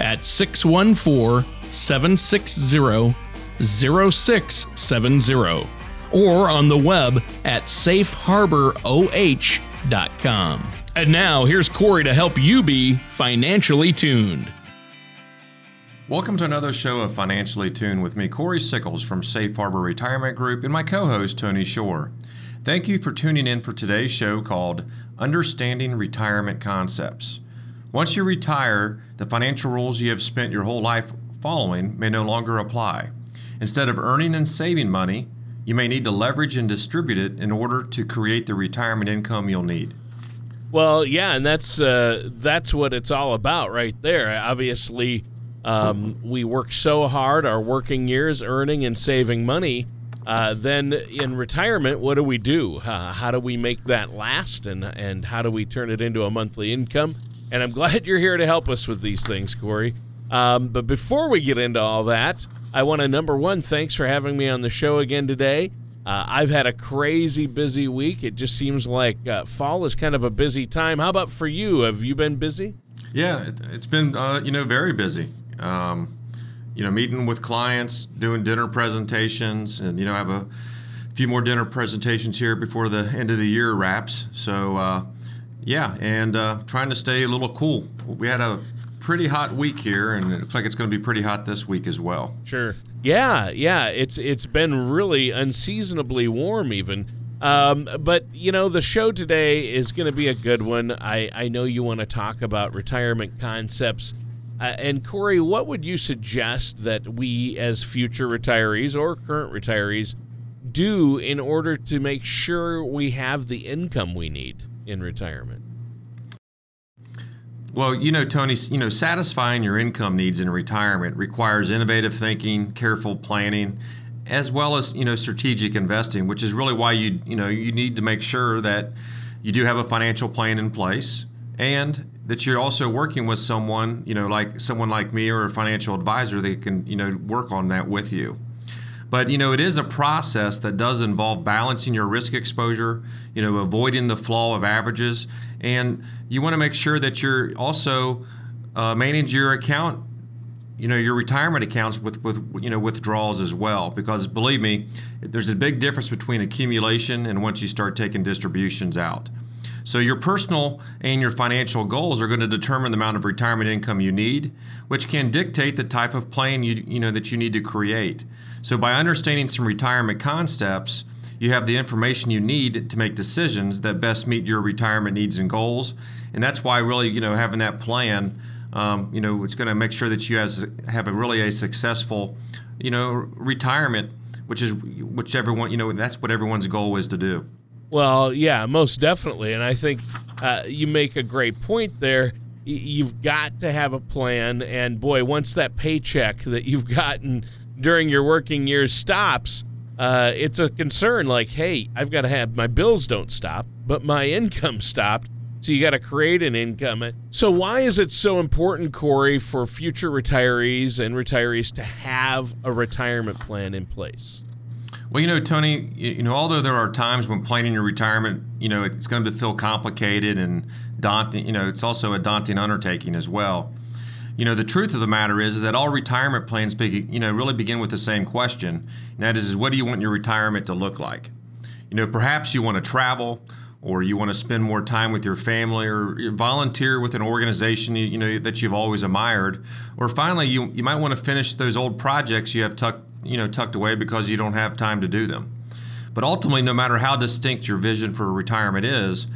at 614 760 0670 or on the web at safeharboroh.com. And now, here's Corey to help you be financially tuned. Welcome to another show of Financially Tuned with me, Corey Sickles from Safe Harbor Retirement Group, and my co host, Tony Shore. Thank you for tuning in for today's show called Understanding Retirement Concepts. Once you retire, the financial rules you have spent your whole life following may no longer apply. Instead of earning and saving money, you may need to leverage and distribute it in order to create the retirement income you'll need. Well, yeah, and that's uh, that's what it's all about, right there. Obviously, um, we work so hard our working years, earning and saving money. Uh, then in retirement, what do we do? Uh, how do we make that last, and and how do we turn it into a monthly income? And I'm glad you're here to help us with these things, Corey. Um, but before we get into all that, I want to number one, thanks for having me on the show again today. Uh, I've had a crazy busy week. It just seems like uh, fall is kind of a busy time. How about for you? Have you been busy? Yeah, it, has been uh, you know very busy. Um, you know, meeting with clients, doing dinner presentations, and you know, I have a few more dinner presentations here before the end of the year wraps. So uh, yeah, and uh, trying to stay a little cool. We had a pretty hot week here, and it looks like it's going to be pretty hot this week as well. Sure. Yeah, yeah. It's it's been really unseasonably warm even. Um, but you know the show today is going to be a good one. I I know you want to talk about retirement concepts. Uh, and Corey, what would you suggest that we, as future retirees or current retirees, do in order to make sure we have the income we need in retirement? Well, you know, Tony, you know, satisfying your income needs in retirement requires innovative thinking, careful planning, as well as, you know, strategic investing, which is really why you, you know, you need to make sure that you do have a financial plan in place and that you're also working with someone, you know, like someone like me or a financial advisor that can, you know, work on that with you. But you know, it is a process that does involve balancing your risk exposure, you know, avoiding the flaw of averages, and you want to make sure that you're also uh, manage your account, you know, your retirement accounts with with you know withdrawals as well. Because believe me, there's a big difference between accumulation and once you start taking distributions out. So your personal and your financial goals are going to determine the amount of retirement income you need, which can dictate the type of plan you you know that you need to create. So, by understanding some retirement concepts, you have the information you need to make decisions that best meet your retirement needs and goals. And that's why, really, you know, having that plan, um, you know, it's going to make sure that you has, have a really a successful, you know, retirement, which is which everyone, you know, that's what everyone's goal is to do. Well, yeah, most definitely. And I think uh, you make a great point there. You've got to have a plan. And boy, once that paycheck that you've gotten during your working years stops, uh, it's a concern like, hey, I've got to have my bills don't stop, but my income stopped. So you got to create an income. So why is it so important, Corey, for future retirees and retirees to have a retirement plan in place? Well, you know, Tony, you know, although there are times when planning your retirement, you know, it's going to feel complicated and daunting, you know, it's also a daunting undertaking as well you know, the truth of the matter is, is that all retirement plans, be, you know, really begin with the same question, and that is, is what do you want your retirement to look like? You know, perhaps you want to travel, or you want to spend more time with your family, or volunteer with an organization you, you know that you've always admired, or finally, you you might want to finish those old projects you have tucked you know tucked away because you don't have time to do them. But ultimately, no matter how distinct your vision for retirement is,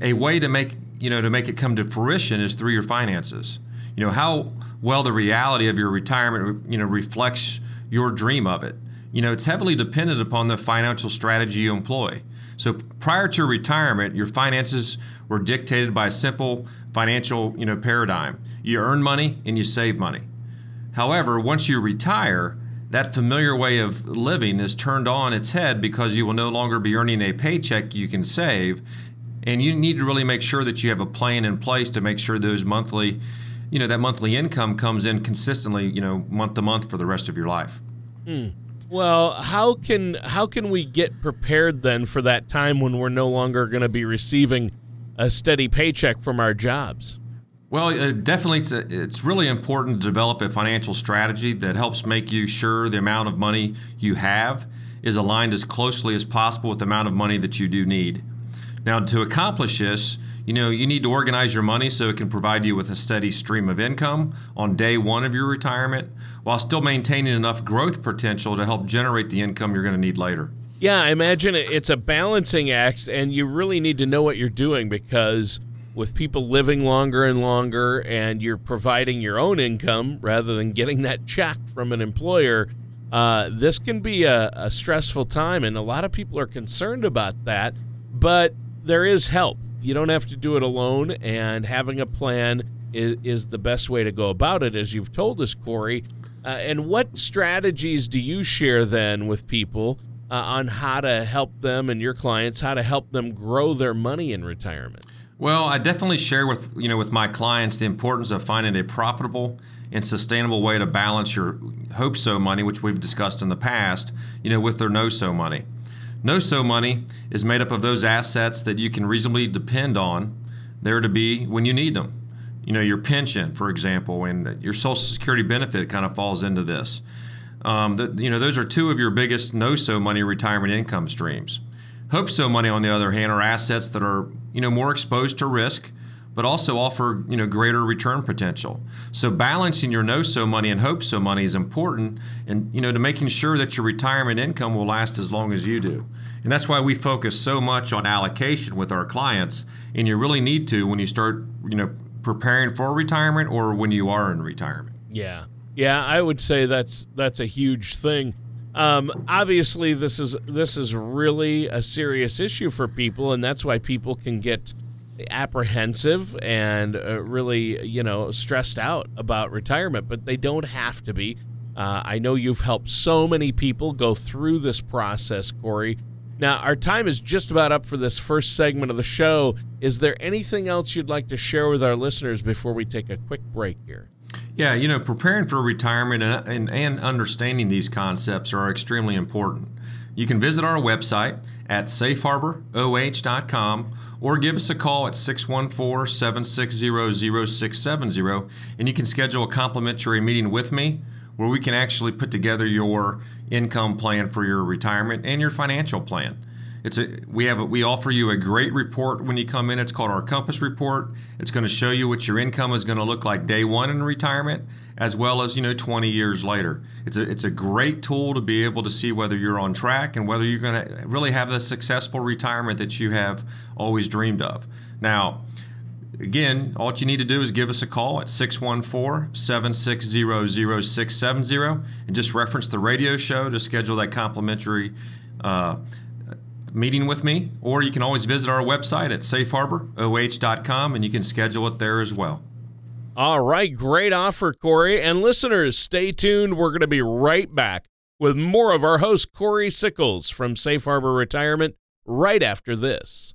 a way to make you know to make it come to fruition is through your finances. You know how well the reality of your retirement you know reflects your dream of it. You know, it's heavily dependent upon the financial strategy you employ. So prior to retirement, your finances were dictated by a simple financial, you know, paradigm. You earn money and you save money. However, once you retire, that familiar way of living is turned on its head because you will no longer be earning a paycheck you can save and you need to really make sure that you have a plan in place to make sure those monthly you know that monthly income comes in consistently you know month to month for the rest of your life mm. well how can how can we get prepared then for that time when we're no longer going to be receiving a steady paycheck from our jobs well, uh, definitely, it's, a, it's really important to develop a financial strategy that helps make you sure the amount of money you have is aligned as closely as possible with the amount of money that you do need. Now, to accomplish this, you know, you need to organize your money so it can provide you with a steady stream of income on day one of your retirement while still maintaining enough growth potential to help generate the income you're going to need later. Yeah, I imagine it's a balancing act, and you really need to know what you're doing because with people living longer and longer, and you're providing your own income rather than getting that check from an employer, uh, this can be a, a stressful time, and a lot of people are concerned about that. But there is help. You don't have to do it alone, and having a plan is, is the best way to go about it, as you've told us, Corey. Uh, and what strategies do you share then with people uh, on how to help them and your clients, how to help them grow their money in retirement? Well, I definitely share with you know with my clients the importance of finding a profitable and sustainable way to balance your hope so money, which we've discussed in the past, you know, with their no so money. No so money is made up of those assets that you can reasonably depend on there to be when you need them. You know, your pension, for example, and your Social Security benefit kind of falls into this. Um, the, you know, those are two of your biggest no so money retirement income streams. Hope so money, on the other hand, are assets that are you know more exposed to risk but also offer you know greater return potential. So balancing your no so money and hope so money is important, and you know to making sure that your retirement income will last as long as you do. And that's why we focus so much on allocation with our clients. And you really need to when you start you know preparing for retirement or when you are in retirement. Yeah, yeah, I would say that's that's a huge thing. Um, obviously, this is this is really a serious issue for people, and that's why people can get apprehensive and uh, really, you know, stressed out about retirement, but they don't have to be. Uh, I know you've helped so many people go through this process, Corey. Now, our time is just about up for this first segment of the show. Is there anything else you'd like to share with our listeners before we take a quick break here? Yeah, you know, preparing for retirement and, and, and understanding these concepts are extremely important. You can visit our website at safeharboroh.com or give us a call at 614 760 0670 and you can schedule a complimentary meeting with me where we can actually put together your income plan for your retirement and your financial plan. It's a we have a, we offer you a great report when you come in. It's called our Compass report. It's going to show you what your income is going to look like day one in retirement, as well as you know 20 years later. It's a it's a great tool to be able to see whether you're on track and whether you're going to really have the successful retirement that you have always dreamed of. Now. Again, all you need to do is give us a call at 614 760 0670 and just reference the radio show to schedule that complimentary uh, meeting with me, or you can always visit our website at safeharboroh.com and you can schedule it there as well. All right, great offer, Corey. And listeners, stay tuned. We're going to be right back with more of our host, Corey Sickles from Safe Harbor Retirement, right after this.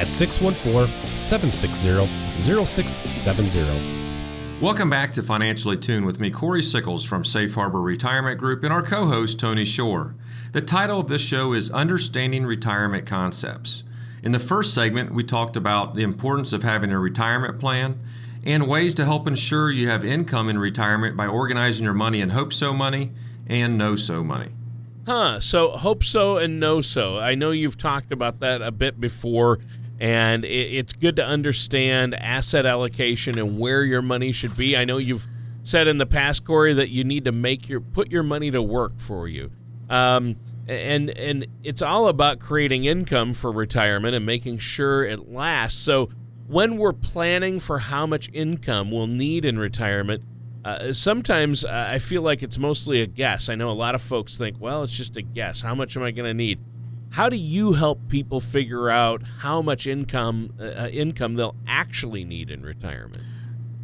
at 614 760 0670. Welcome back to Financially Tuned with me, Corey Sickles from Safe Harbor Retirement Group, and our co host, Tony Shore. The title of this show is Understanding Retirement Concepts. In the first segment, we talked about the importance of having a retirement plan and ways to help ensure you have income in retirement by organizing your money in Hope So money and No So money. Huh. So hope so and no so. I know you've talked about that a bit before, and it's good to understand asset allocation and where your money should be. I know you've said in the past, Corey, that you need to make your put your money to work for you. Um, and and it's all about creating income for retirement and making sure it lasts. So when we're planning for how much income we'll need in retirement, uh, sometimes I feel like it's mostly a guess. I know a lot of folks think, well, it's just a guess. How much am I going to need? How do you help people figure out how much income uh, uh, income they'll actually need in retirement?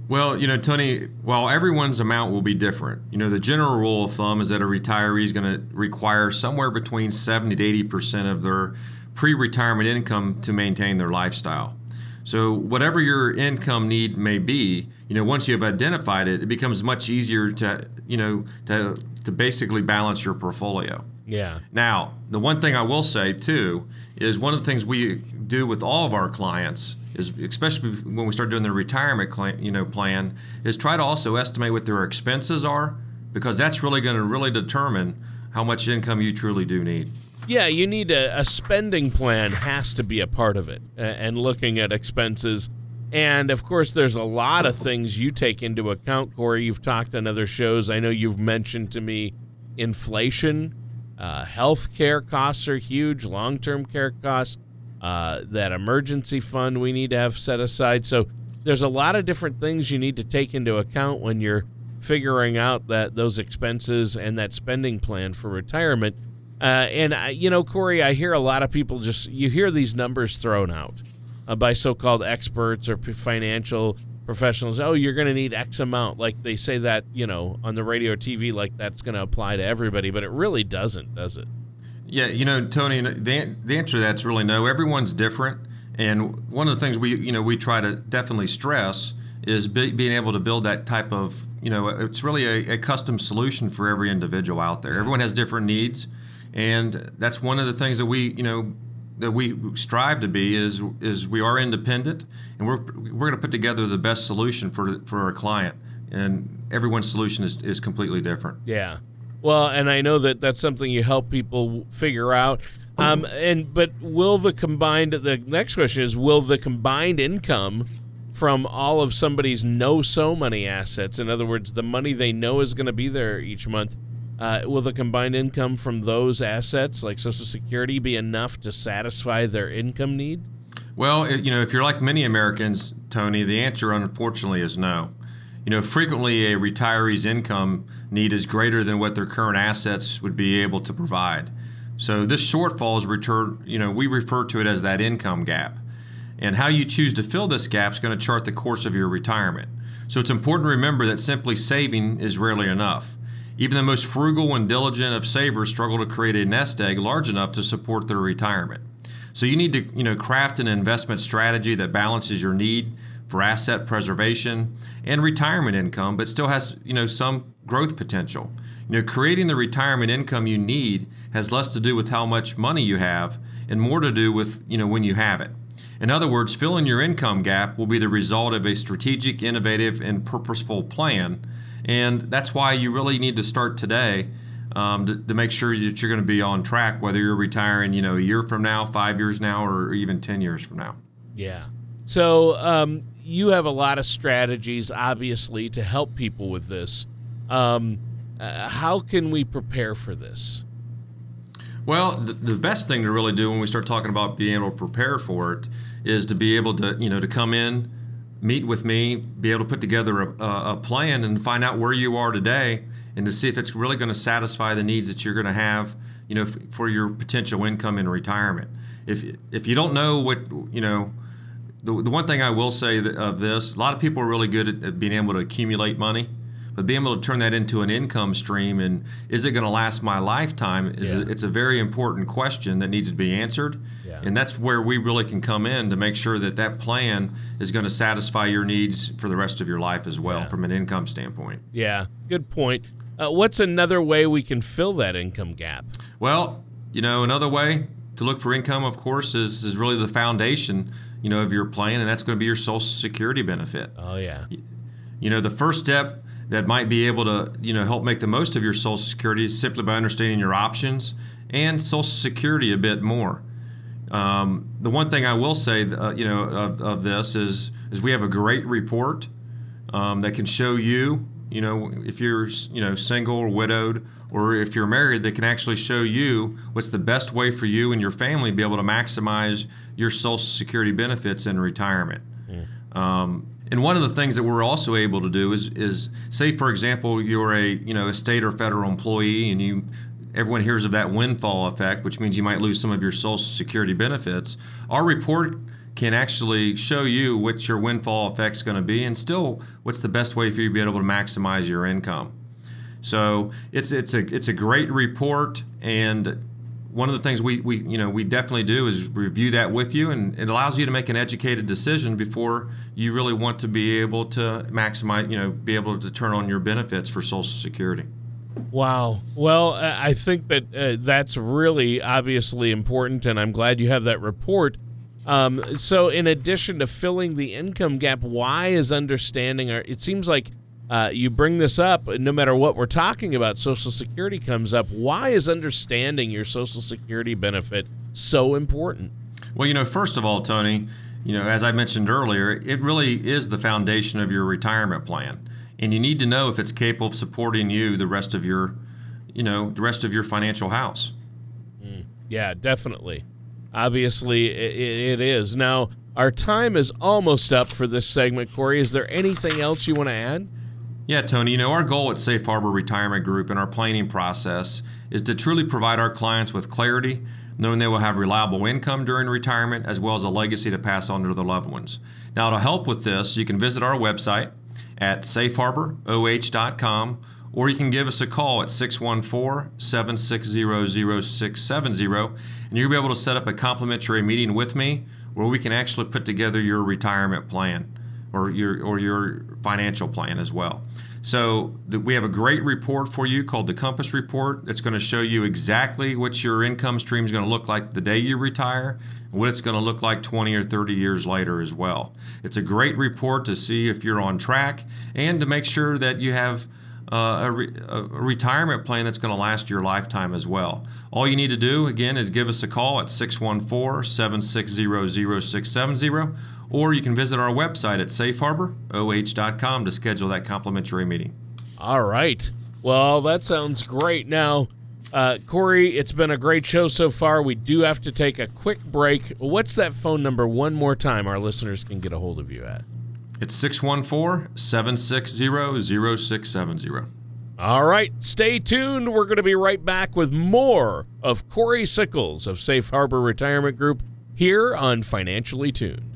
Well, you know, Tony, while everyone's amount will be different, you know, the general rule of thumb is that a retiree is going to require somewhere between 70 to 80 percent of their pre-retirement income to maintain their lifestyle. So whatever your income need may be, you know, once you've identified it, it becomes much easier to, you know, to to basically balance your portfolio. Yeah. Now, the one thing I will say too is one of the things we do with all of our clients is, especially when we start doing their retirement, you know, plan, is try to also estimate what their expenses are because that's really going to really determine how much income you truly do need. Yeah, you need a, a spending plan has to be a part of it, and looking at expenses. And of course, there's a lot of things you take into account, Corey. You've talked on other shows. I know you've mentioned to me inflation, uh, health care costs are huge, long term care costs, uh, that emergency fund we need to have set aside. So there's a lot of different things you need to take into account when you're figuring out that those expenses and that spending plan for retirement. Uh, and I, you know, Corey, I hear a lot of people just you hear these numbers thrown out uh, by so-called experts or financial professionals. Oh, you're going to need X amount. Like they say that you know on the radio or TV, like that's going to apply to everybody, but it really doesn't, does it? Yeah, you know, Tony, the, the answer to that's really no. Everyone's different, and one of the things we you know we try to definitely stress is be, being able to build that type of you know it's really a, a custom solution for every individual out there. Everyone has different needs and that's one of the things that we you know that we strive to be is is we are independent and we're we're going to put together the best solution for for our client and everyone's solution is, is completely different. Yeah. Well and i know that that's something you help people figure out. Um, and but will the combined the next question is will the combined income from all of somebody's no so money assets in other words the money they know is going to be there each month uh, will the combined income from those assets, like Social Security, be enough to satisfy their income need? Well, you know, if you're like many Americans, Tony, the answer unfortunately is no. You know, frequently a retiree's income need is greater than what their current assets would be able to provide. So this shortfall is return, you know, we refer to it as that income gap. And how you choose to fill this gap is going to chart the course of your retirement. So it's important to remember that simply saving is rarely enough. Even the most frugal and diligent of savers struggle to create a nest egg large enough to support their retirement. So you need to, you know, craft an investment strategy that balances your need for asset preservation and retirement income, but still has, you know, some growth potential. You know, creating the retirement income you need has less to do with how much money you have and more to do with, you know, when you have it. In other words, filling your income gap will be the result of a strategic, innovative, and purposeful plan and that's why you really need to start today um, to, to, make sure that you're going to be on track, whether you're retiring, you know, a year from now, five years now, or even 10 years from now. Yeah. So um, you have a lot of strategies, obviously, to help people with this. Um, uh, how can we prepare for this? Well, the, the best thing to really do when we start talking about being able to prepare for it is to be able to, you know, to come in meet with me, be able to put together a, a plan and find out where you are today and to see if it's really going to satisfy the needs that you're going to have, you know, f- for your potential income in retirement. If if you don't know what, you know, the, the one thing I will say of this, a lot of people are really good at, at being able to accumulate money, but being able to turn that into an income stream and is it going to last my lifetime is yeah. a, it's a very important question that needs to be answered. Yeah. And that's where we really can come in to make sure that that plan – is going to satisfy your needs for the rest of your life as well yeah. from an income standpoint. Yeah, good point. Uh, what's another way we can fill that income gap? Well, you know, another way to look for income, of course, is, is really the foundation, you know, of your plan, and that's going to be your Social Security benefit. Oh yeah. You know, the first step that might be able to, you know, help make the most of your Social Security simply by understanding your options and Social Security a bit more. Um, the one thing I will say, uh, you know, of, of, this is is we have a great report um, that can show you, you know, if you're, you know, single or widowed, or if you're married, that can actually show you what's the best way for you and your family to be able to maximize your Social Security benefits in retirement. Mm. Um, and one of the things that we're also able to do is, is say, for example, you're a you know a state or federal employee, and you everyone hears of that windfall effect, which means you might lose some of your Social Security benefits. Our report can actually show you what your windfall effect is going to be, and still what's the best way for you to be able to maximize your income. So it's it's a it's a great report, and one of the things we, we you know we definitely do is review that with you, and it allows you to make an educated decision before you really want to be able to maximize you know be able to turn on your benefits for Social Security. Wow. Well, I think that uh, that's really obviously important, and I'm glad you have that report. Um, so, in addition to filling the income gap, why is understanding? Our, it seems like uh, you bring this up, no matter what we're talking about, Social Security comes up. Why is understanding your Social Security benefit so important? Well, you know, first of all, Tony, you know, as I mentioned earlier, it really is the foundation of your retirement plan. And you need to know if it's capable of supporting you the rest of your you know the rest of your financial house. Mm, yeah definitely. Obviously it, it is. Now our time is almost up for this segment corey. Is there anything else you want to add? Yeah tony you know our goal at safe harbor retirement group and our planning process is to truly provide our clients with clarity knowing they will have reliable income during retirement as well as a legacy to pass on to their loved ones now to help with this you can visit our website at safeharboroh.com or you can give us a call at 614 760 0670 and you'll be able to set up a complimentary meeting with me where we can actually put together your retirement plan or your, or your financial plan as well. So the, we have a great report for you called the Compass Report. It's going to show you exactly what your income stream is going to look like the day you retire, and what it's going to look like 20 or 30 years later as well. It's a great report to see if you're on track and to make sure that you have uh, a, re- a, retirement plan that's going to last your lifetime as well. All you need to do, again, is give us a call at 614 760 0670 or you can visit our website at safeharboroh.com to schedule that complimentary meeting. All right. Well, that sounds great. Now, uh, Corey, it's been a great show so far. We do have to take a quick break. What's that phone number one more time our listeners can get a hold of you at? It's 614 760 0670. All right, stay tuned. We're going to be right back with more of Corey Sickles of Safe Harbor Retirement Group here on Financially Tuned.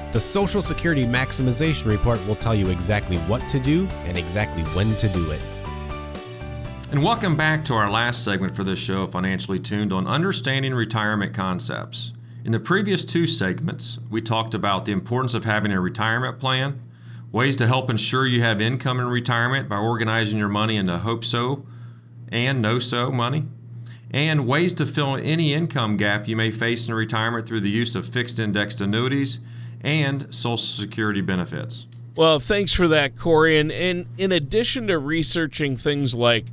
The Social Security Maximization Report will tell you exactly what to do and exactly when to do it. And welcome back to our last segment for this show, Financially Tuned, on understanding retirement concepts. In the previous two segments, we talked about the importance of having a retirement plan, ways to help ensure you have income in retirement by organizing your money into hope so and no so money, and ways to fill any income gap you may face in retirement through the use of fixed indexed annuities and Social Security benefits. Well, thanks for that, Corey. And, and in addition to researching things like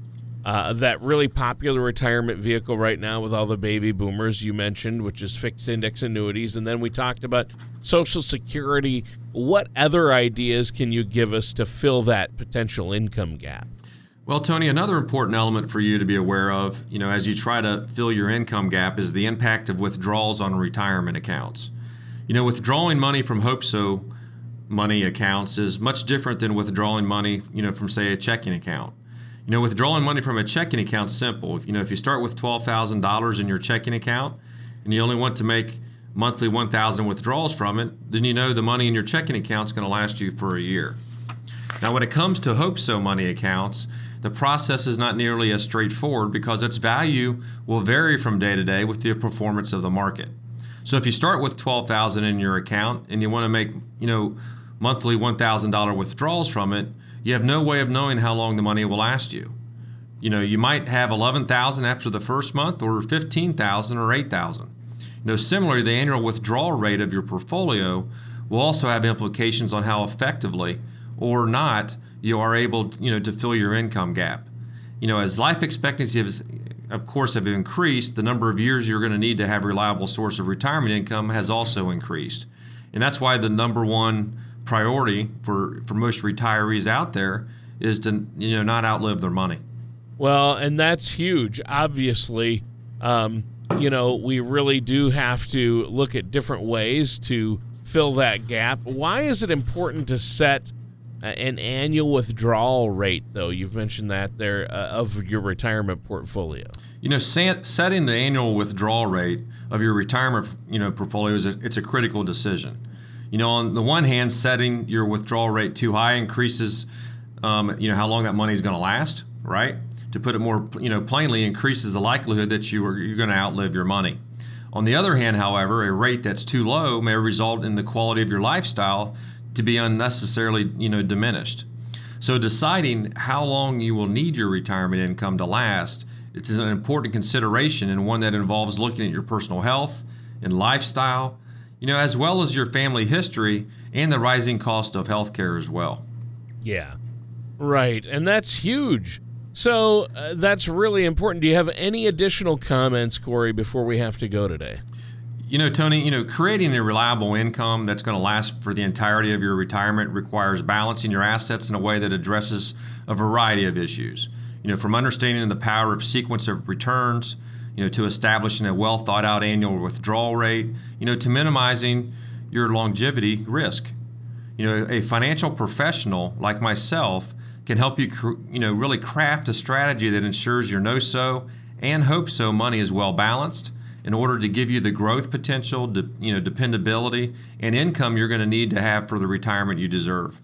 uh, that really popular retirement vehicle right now with all the baby boomers you mentioned, which is fixed index annuities, and then we talked about Social Security. What other ideas can you give us to fill that potential income gap? Well, Tony, another important element for you to be aware of, you know, as you try to fill your income gap is the impact of withdrawals on retirement accounts. You know, withdrawing money from HopeSo money accounts is much different than withdrawing money, you know, from say a checking account. You know, withdrawing money from a checking account simple. You know, if you start with twelve thousand dollars in your checking account and you only want to make monthly 1000 withdrawals from it, then you know the money in your checking account is going to last you for a year. Now, when it comes to Hope So money accounts, the process is not nearly as straightforward because its value will vary from day to day with the performance of the market. So if you start with 12,000 in your account and you want to make, you know, monthly $1,000 withdrawals from it, you have no way of knowing how long the money will last you. You know, you might have 11,000 after the first month or 15,000 or 8,000. You know, similarly, the annual withdrawal rate of your portfolio will also have implications on how effectively or not you are able, you know, to fill your income gap. You know, as life expectancy has, of course, have increased, the number of years you're going to need to have reliable source of retirement income has also increased. And that's why the number one priority for, for most retirees out there is to, you know, not outlive their money. Well, and that's huge. Obviously, um, you know, we really do have to look at different ways to fill that gap. Why is it important to set an annual withdrawal rate, though? You've mentioned that there uh, of your retirement portfolio. You know, setting the annual withdrawal rate of your retirement, you know, portfolio is a, it's a critical decision. You know, on the one hand, setting your withdrawal rate too high increases, um, you know, how long that money is going to last, right? to put it more you know plainly, increases the likelihood that you are you're going to outlive your money. On the other hand, however, a rate that's too low may result in the quality of your lifestyle to be unnecessarily you know diminished. So deciding how long you will need your retirement income to last it's an important consideration and one that involves looking at your personal health and lifestyle, you know, as well as your family history and the rising cost of healthcare as well. Yeah. Right. And that's huge. So uh, that's really important. Do you have any additional comments, Corey, before we have to go today? You know, Tony, you know, creating a reliable income that's going to last for the entirety of your retirement requires balancing your assets in a way that addresses a variety of issues. You know, from understanding the power of sequence of returns, you know, to establishing a well thought out annual withdrawal rate, you know, to minimizing your longevity risk. You know, a financial professional like myself can help you, you know, really craft a strategy that ensures your no so and hope so money is well balanced in order to give you the growth potential, de, you know, dependability and income you're going to need to have for the retirement you deserve.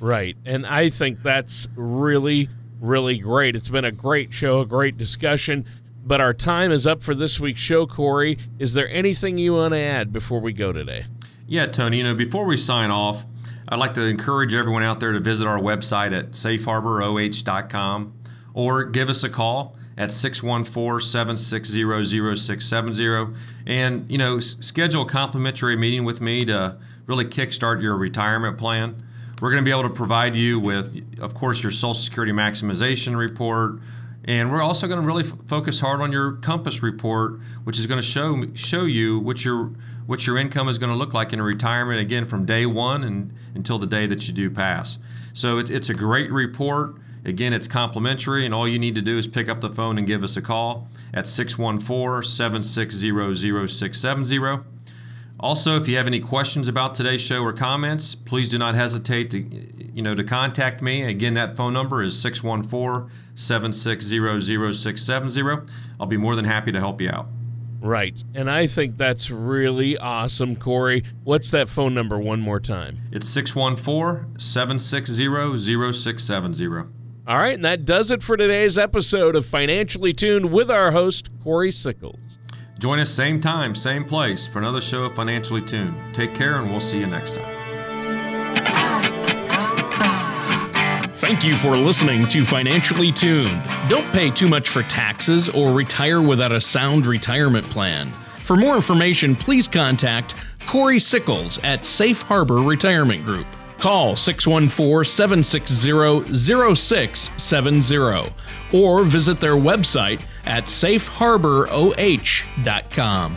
Right. And I think that's really, really great. It's been a great show, a great discussion. But our time is up for this week's show, Corey. Is there anything you want to add before we go today? Yeah, Tony, you know, before we sign off, I'd like to encourage everyone out there to visit our website at safeharboroh.com or give us a call at 614-760-0670 and you know schedule a complimentary meeting with me to really kickstart your retirement plan we're going to be able to provide you with of course your social security maximization report and we're also going to really f- focus hard on your compass report which is going to show show you what your what your income is going to look like in retirement again from day one and until the day that you do pass. So it's, it's a great report. Again, it's complimentary, and all you need to do is pick up the phone and give us a call at 614 760 0670. Also, if you have any questions about today's show or comments, please do not hesitate to you know to contact me. Again, that phone number is 614 760 0670. I'll be more than happy to help you out. Right. And I think that's really awesome, Corey. What's that phone number one more time? It's 614 760 0670. All right. And that does it for today's episode of Financially Tuned with our host, Corey Sickles. Join us same time, same place for another show of Financially Tuned. Take care, and we'll see you next time. Thank you for listening to Financially Tuned. Don't pay too much for taxes or retire without a sound retirement plan. For more information, please contact Corey Sickles at Safe Harbor Retirement Group. Call 614 760 0670 or visit their website at safeharboroh.com.